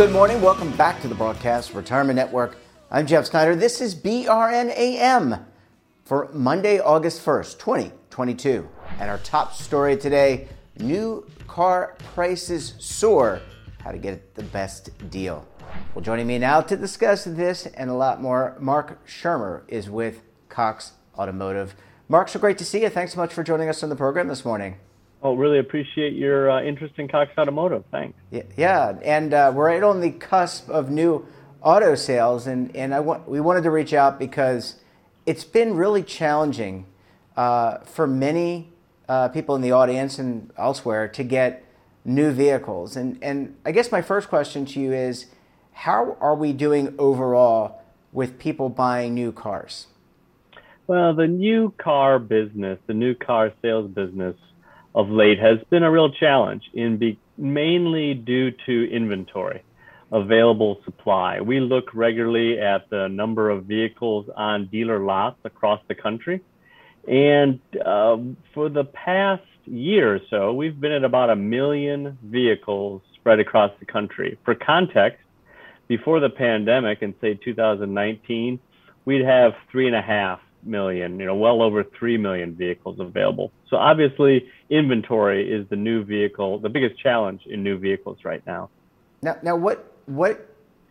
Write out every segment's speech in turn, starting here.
Good morning. Welcome back to the broadcast Retirement Network. I'm Jeff Snyder. This is BRNAM for Monday, August 1st, 2022. And our top story today new car prices soar. How to get the best deal. Well, joining me now to discuss this and a lot more, Mark Schirmer is with Cox Automotive. Mark, so great to see you. Thanks so much for joining us on the program this morning. Oh, really appreciate your uh, interest in Cox Automotive. Thanks. Yeah, yeah. and uh, we're right on the cusp of new auto sales, and and I want we wanted to reach out because it's been really challenging uh, for many uh, people in the audience and elsewhere to get new vehicles, and and I guess my first question to you is, how are we doing overall with people buying new cars? Well, the new car business, the new car sales business of late has been a real challenge in be, mainly due to inventory available supply. We look regularly at the number of vehicles on dealer lots across the country. And uh, for the past year or so, we've been at about a million vehicles spread across the country. For context, before the pandemic in say 2019, we'd have three and a half million, you know, well over 3 million vehicles available. So obviously, inventory is the new vehicle, the biggest challenge in new vehicles right now. Now, now what, what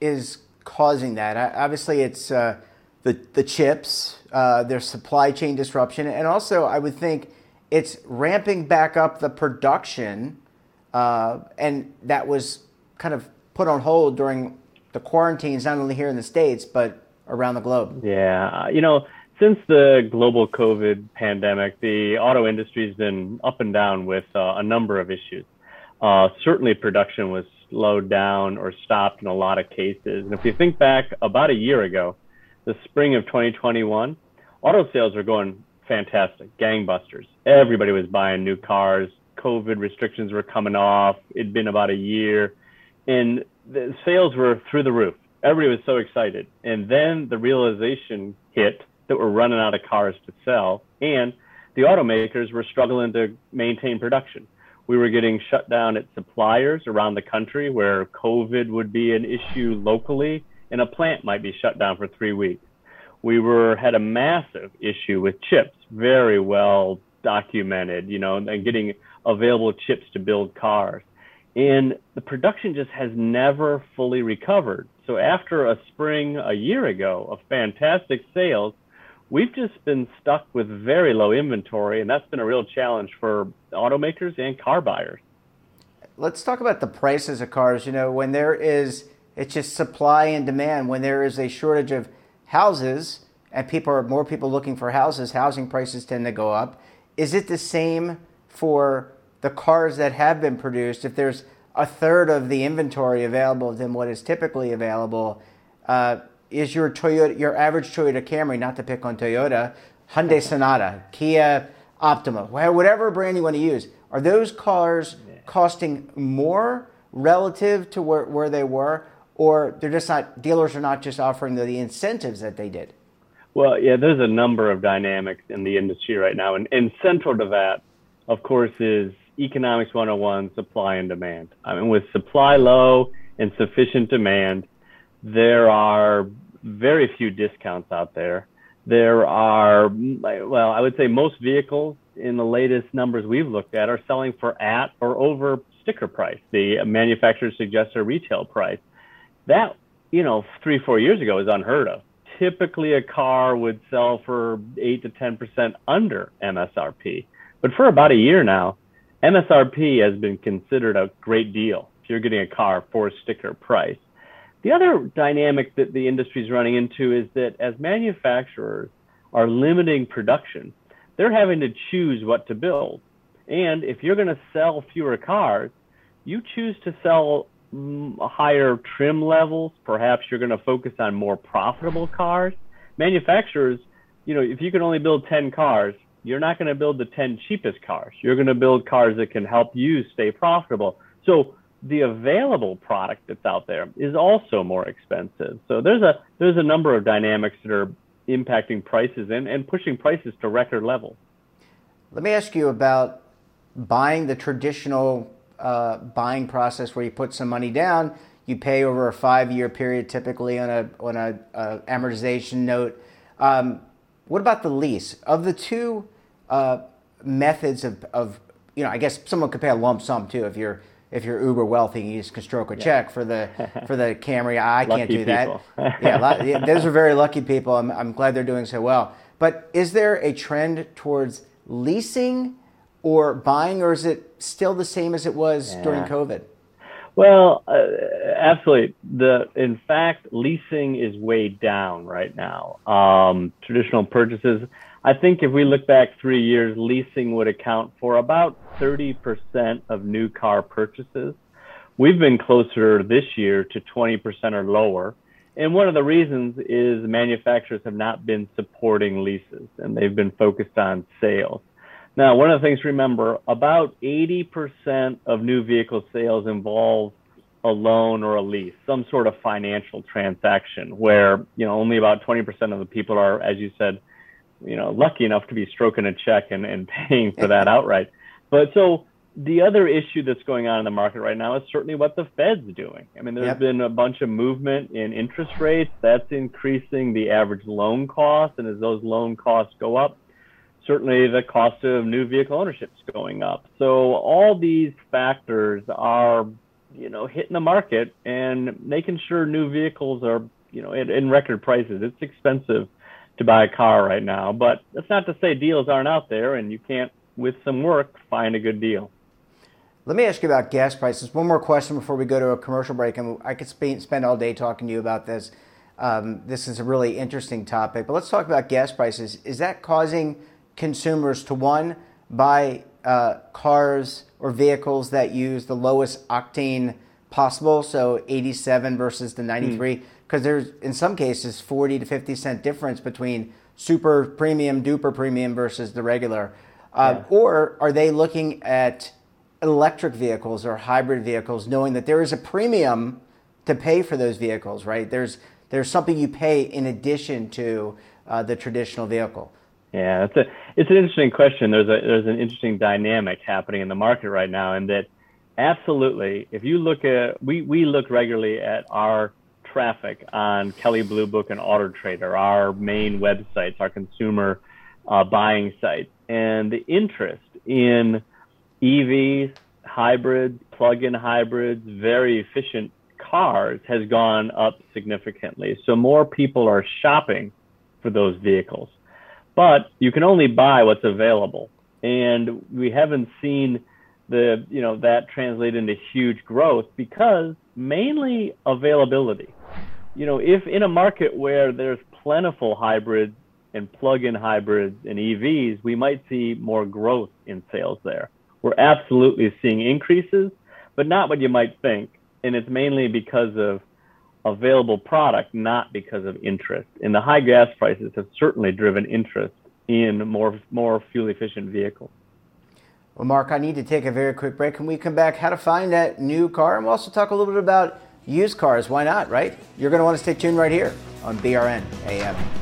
is causing that? Obviously, it's uh, the, the chips, uh, there's supply chain disruption, and also I would think it's ramping back up the production, uh, and that was kind of put on hold during the quarantines, not only here in the States, but around the globe. Yeah, you know, since the global COVID pandemic, the auto industry has been up and down with uh, a number of issues. Uh, certainly, production was slowed down or stopped in a lot of cases. And if you think back about a year ago, the spring of 2021, auto sales were going fantastic, gangbusters. Everybody was buying new cars. COVID restrictions were coming off. It'd been about a year, and the sales were through the roof. Everybody was so excited. And then the realization hit that were running out of cars to sell, and the automakers were struggling to maintain production. We were getting shut down at suppliers around the country where COVID would be an issue locally, and a plant might be shut down for three weeks. We were had a massive issue with chips, very well documented, you know, and getting available chips to build cars. And the production just has never fully recovered. So after a spring a year ago of fantastic sales, we've just been stuck with very low inventory, and that's been a real challenge for automakers and car buyers. Let's talk about the prices of cars. You know, when there is, it's just supply and demand. When there is a shortage of houses and people are more people looking for houses, housing prices tend to go up. Is it the same for the cars that have been produced? If there's a third of the inventory available than what is typically available, uh, is your Toyota, your average Toyota Camry, not to pick on Toyota, Hyundai Sonata, Kia Optima, whatever brand you want to use, are those cars costing more relative to where, where they were, or they're just not dealers are not just offering the, the incentives that they did? Well, yeah, there's a number of dynamics in the industry right now, and, and central to that, of course, is economics 101, supply and demand. I mean, with supply low and sufficient demand, there are very few discounts out there. There are, well, I would say most vehicles in the latest numbers we've looked at are selling for at or over sticker price. The manufacturer suggests a retail price. That, you know, three, four years ago was unheard of. Typically, a car would sell for 8 to 10% under MSRP. But for about a year now, MSRP has been considered a great deal if you're getting a car for sticker price. The other dynamic that the industry is running into is that as manufacturers are limiting production, they're having to choose what to build. And if you're going to sell fewer cars, you choose to sell mm, higher trim levels. Perhaps you're going to focus on more profitable cars. Manufacturers, you know, if you can only build 10 cars, you're not going to build the 10 cheapest cars. You're going to build cars that can help you stay profitable. So the available product that's out there is also more expensive. So there's a there's a number of dynamics that are impacting prices and, and pushing prices to record levels. Let me ask you about buying the traditional uh, buying process where you put some money down, you pay over a five-year period, typically on a on a, a amortization note. Um, what about the lease? Of the two uh, methods of, of, you know, I guess someone could pay a lump sum too if you're if you're uber wealthy you just can stroke a yeah. check for the for the Camry. I can't do that. yeah, lot, yeah, those are very lucky people. I'm, I'm glad they're doing so well. But is there a trend towards leasing or buying, or is it still the same as it was yeah. during COVID? Well, uh, absolutely. The in fact, leasing is way down right now. Um, traditional purchases. I think if we look back three years, leasing would account for about 30% of new car purchases. We've been closer this year to 20% or lower. And one of the reasons is manufacturers have not been supporting leases and they've been focused on sales. Now, one of the things to remember about 80% of new vehicle sales involve a loan or a lease, some sort of financial transaction where, you know, only about 20% of the people are, as you said, you know, lucky enough to be stroking a check and, and paying for that outright. But so the other issue that's going on in the market right now is certainly what the Fed's doing. I mean, there's yep. been a bunch of movement in interest rates. That's increasing the average loan cost. And as those loan costs go up, certainly the cost of new vehicle ownership is going up. So all these factors are, you know, hitting the market and making sure new vehicles are, you know, in, in record prices. It's expensive to buy a car right now, but that's not to say deals aren't out there and you can't, with some work, find a good deal. Let me ask you about gas prices. One more question before we go to a commercial break, and I could spend all day talking to you about this. Um, this is a really interesting topic, but let's talk about gas prices. Is that causing consumers to one buy uh, cars or vehicles that use the lowest octane possible, so 87 versus the 93, because mm. there's in some cases 40 to 50 cent difference between super premium, duper premium versus the regular. Uh, yeah. Or are they looking at electric vehicles or hybrid vehicles, knowing that there is a premium to pay for those vehicles, right? There's there's something you pay in addition to uh, the traditional vehicle. Yeah, it's a it's an interesting question. There's a there's an interesting dynamic happening in the market right now, and that absolutely, if you look at we we look regularly at our traffic on Kelley Blue Book and Auto Trader, our main websites, our consumer uh, buying sites, and the interest in EVs, hybrids, plug-in hybrids, very efficient cars has gone up significantly. So more people are shopping for those vehicles but you can only buy what's available. And we haven't seen the, you know, that translate into huge growth because mainly availability. You know, if in a market where there's plentiful hybrids and plug-in hybrids and EVs, we might see more growth in sales there. We're absolutely seeing increases, but not what you might think. And it's mainly because of available product, not because of interest. And the high gas prices have certainly driven interest in more more fuel efficient vehicles. Well, Mark, I need to take a very quick break. Can we come back? How to find that new car, and we'll also talk a little bit about used cars. Why not? Right? You're going to want to stay tuned right here on BRN AM.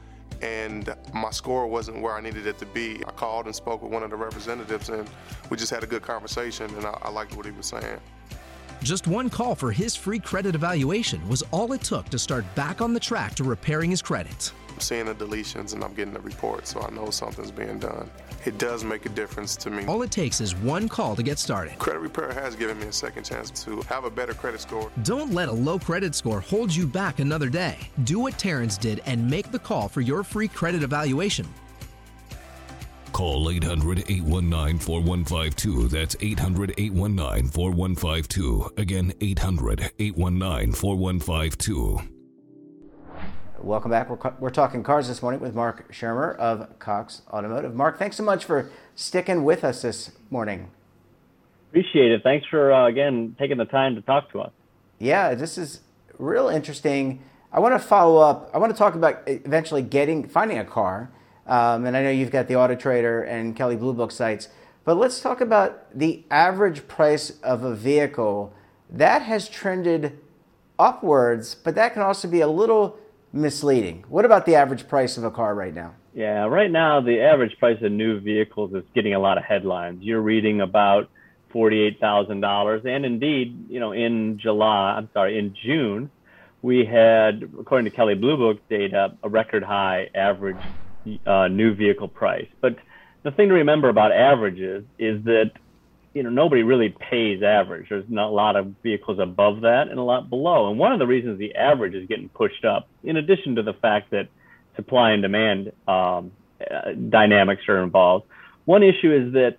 and my score wasn't where I needed it to be. I called and spoke with one of the representatives and we just had a good conversation and I, I liked what he was saying. Just one call for his free credit evaluation was all it took to start back on the track to repairing his credit. I'm seeing the deletions and I'm getting the report, so I know something's being done. It does make a difference to me. All it takes is one call to get started. Credit Repair has given me a second chance to have a better credit score. Don't let a low credit score hold you back another day. Do what Terrence did and make the call for your free credit evaluation. Call 800 819 4152. That's 800 819 4152. Again, 800 819 4152. Welcome back. We're, we're talking cars this morning with Mark Schirmer of Cox Automotive. Mark, thanks so much for sticking with us this morning. Appreciate it. Thanks for, uh, again, taking the time to talk to us. Yeah, this is real interesting. I want to follow up. I want to talk about eventually getting, finding a car um, and I know you've got the Auto Trader and Kelley Blue Book sites. But let's talk about the average price of a vehicle. That has trended upwards, but that can also be a little misleading. What about the average price of a car right now? Yeah, right now the average price of new vehicles is getting a lot of headlines. You're reading about forty-eight thousand dollars, and indeed, you know, in July, I'm sorry, in June, we had, according to Kelley Blue Book data, a record high average uh, new vehicle price. But the thing to remember about averages is that you know nobody really pays average. There's not a lot of vehicles above that and a lot below. And one of the reasons the average is getting pushed up, in addition to the fact that supply and demand um, uh, dynamics are involved, one issue is that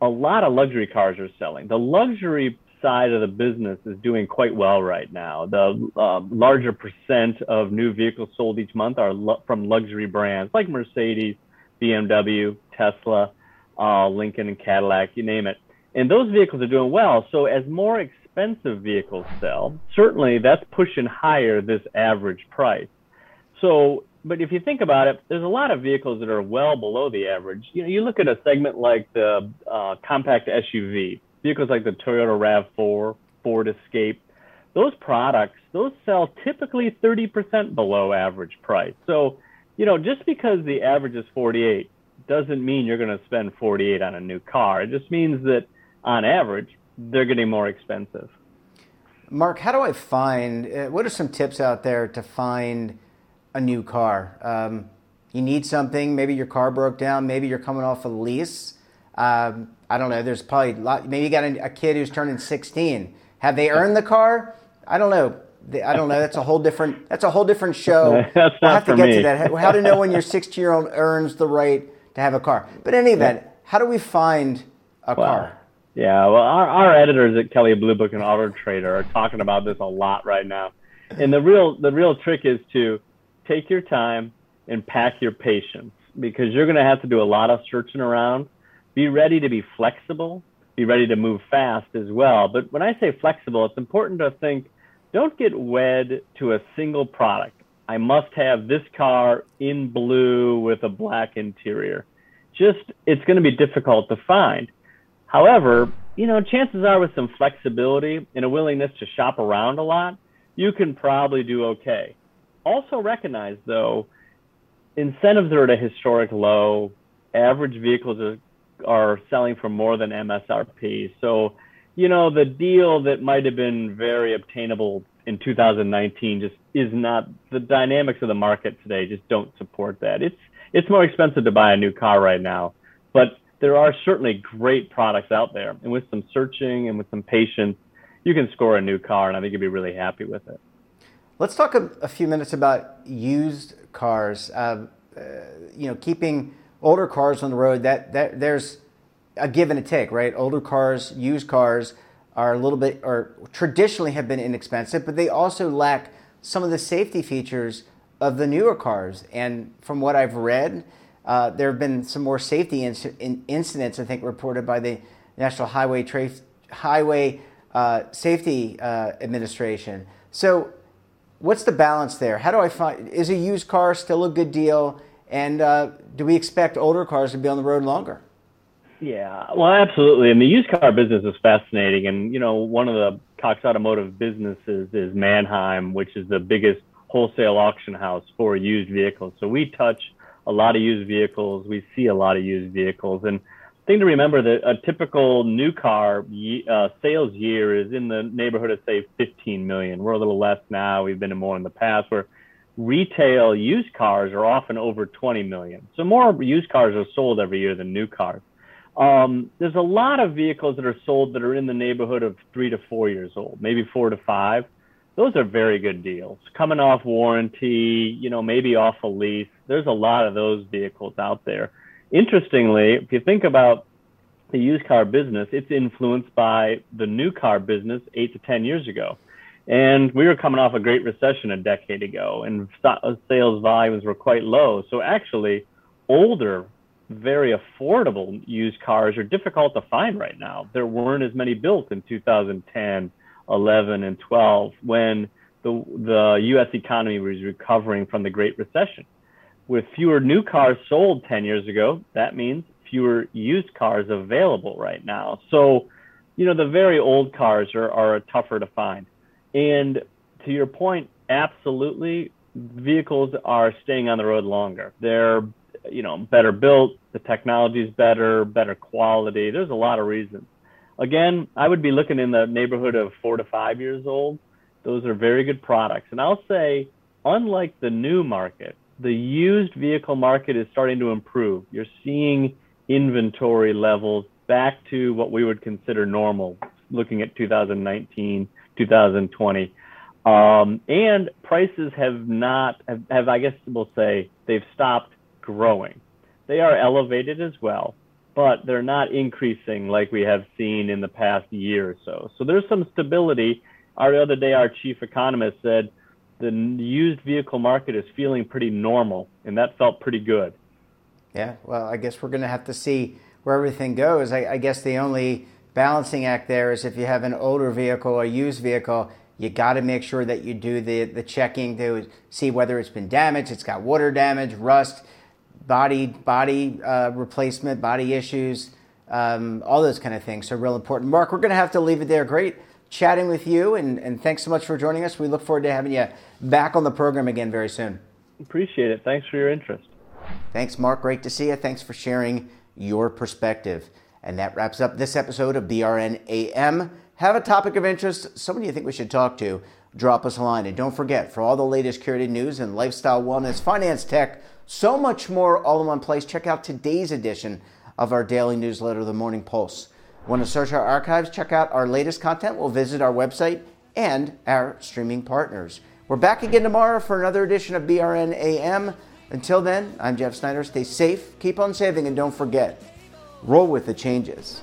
a lot of luxury cars are selling. The luxury side of the business is doing quite well right now. The uh, larger percent of new vehicles sold each month are from luxury brands like Mercedes, BMW, Tesla, uh, Lincoln, and Cadillac, you name it. And those vehicles are doing well. So as more expensive vehicles sell, certainly that's pushing higher this average price. So, but if you think about it, there's a lot of vehicles that are well below the average. You know, you look at a segment like the uh, compact SUV vehicles like the Toyota RAV4, Ford Escape, those products, those sell typically 30% below average price. So, you know, just because the average is 48 doesn't mean you're going to spend 48 on a new car. It just means that on average, they're getting more expensive. Mark, how do I find, uh, what are some tips out there to find a new car? Um, you need something, maybe your car broke down, maybe you're coming off a lease. Um, I don't know. There's probably a lot, maybe you got a, kid who's turning 16. Have they earned the car? I don't know. I don't know. That's a whole different. That's a whole different show. that's we'll have to get me. to that. How to know when your 16 year old earns the right to have a car? But in any event, how do we find a well, car? Yeah, well, our, our editors at Kelley Blue Book and Auto Trader are talking about this a lot right now, and the real the real trick is to take your time and pack your patience because you're going to have to do a lot of searching around be ready to be flexible, be ready to move fast as well. But when I say flexible, it's important to think don't get wed to a single product. I must have this car in blue with a black interior. Just, it's going to be difficult to find. However, you know, chances are with some flexibility and a willingness to shop around a lot, you can probably do okay. Also recognize though, incentives are at a historic low. Average vehicles are are selling for more than MSRP. So, you know, the deal that might have been very obtainable in 2019 just is not the dynamics of the market today just don't support that. It's it's more expensive to buy a new car right now, but there are certainly great products out there, and with some searching and with some patience, you can score a new car, and I think you'd be really happy with it. Let's talk a, a few minutes about used cars. Uh, uh, you know, keeping older cars on the road, that, that there's a give and a take, right? Older cars, used cars are a little bit, or traditionally have been inexpensive, but they also lack some of the safety features of the newer cars. And from what I've read, uh, there have been some more safety inc- in incidents, I think, reported by the National Highway Tra- Highway uh, Safety uh, Administration. So, what's the balance there? How do I find? Is a used car still a good deal? And uh, do we expect older cars to be on the road longer? Yeah, well, absolutely. And the used car business is fascinating. And, you know, one of the Cox Automotive businesses is Manheim, which is the biggest wholesale auction house for used vehicles. So we touch a lot of used vehicles. We see a lot of used vehicles. And thing to remember that a typical new car uh, sales year is in the neighborhood of say 15 million. We're a little less now. We've been more in the past where retail used cars are often over 20 million. So more used cars are sold every year than new cars. Um, there's a lot of vehicles that are sold that are in the neighborhood of three to four years old, maybe four to five. Those are very good deals. Coming off warranty, you know, maybe off a lease. There's a lot of those vehicles out there. Interestingly, if you think about the used car business, it's influenced by the new car business eight to 10 years ago. And we were coming off a great recession a decade ago, and uh, sales volumes were quite low. So actually, older very affordable used cars are difficult to find right now. There weren't as many built in 2010, 11, and 12 when the, the U.S. economy was recovering from the Great Recession. With fewer new cars sold 10 years ago, that means fewer used cars available right now. So, you know, the very old cars are, are tougher to find. And to your point, absolutely, vehicles are staying on the road longer. They're you know, better built, the technology is better, better quality. There's a lot of reasons. Again, I would be looking in the neighborhood of four to five years old. Those are very good products. And I'll say, unlike the new market, the used vehicle market is starting to improve. You're seeing inventory levels back to what we would consider normal, looking at 2019, 2020. Um, and prices have not, have, have, I guess we'll say, they've stopped growing. They are elevated as well, but they're not increasing like we have seen in the past year or so. So there's some stability. Our other day, our chief economist said the used vehicle market is feeling pretty normal, and that felt pretty good. Yeah, well, I guess we're going to have to see where everything goes. I, I guess the only balancing act there is if you have an older vehicle, a used vehicle, you got to make sure that you do the, the checking to see whether it's been damaged, it's got water damage, rust body body uh, replacement, body issues, um, all those kind of things. So real important. Mark, we're going to have to leave it there. Great chatting with you, and, and thanks so much for joining us. We look forward to having you back on the program again very soon. Appreciate it. Thanks for your interest. Thanks, Mark. Great to see you. Thanks for sharing your perspective. And that wraps up this episode of BRN AM. Have a topic of interest, someone you think we should talk to, drop us a line. And don't forget, for all the latest curated news and lifestyle, wellness, finance, tech, so much more all in one place. Check out today's edition of our daily newsletter, The Morning Pulse. Want to search our archives? Check out our latest content. We'll visit our website and our streaming partners. We're back again tomorrow for another edition of BRN AM. Until then, I'm Jeff Snyder. Stay safe, keep on saving, and don't forget roll with the changes.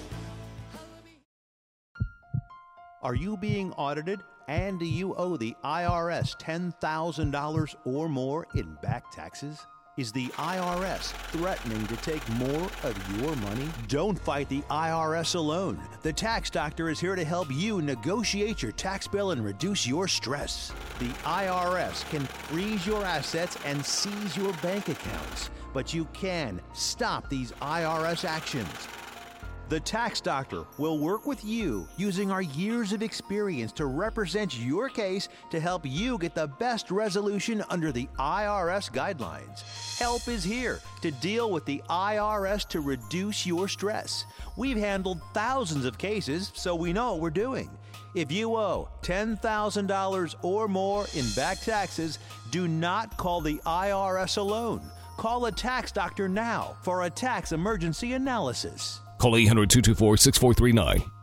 Are you being audited and do you owe the IRS $10,000 or more in back taxes? Is the IRS threatening to take more of your money? Don't fight the IRS alone. The Tax Doctor is here to help you negotiate your tax bill and reduce your stress. The IRS can freeze your assets and seize your bank accounts, but you can stop these IRS actions. The Tax Doctor will work with you using our years of experience to represent your case to help you get the best resolution under the IRS guidelines. Help is here to deal with the IRS to reduce your stress. We've handled thousands of cases, so we know what we're doing. If you owe $10,000 or more in back taxes, do not call the IRS alone. Call a tax doctor now for a tax emergency analysis. Call 800 224 6439.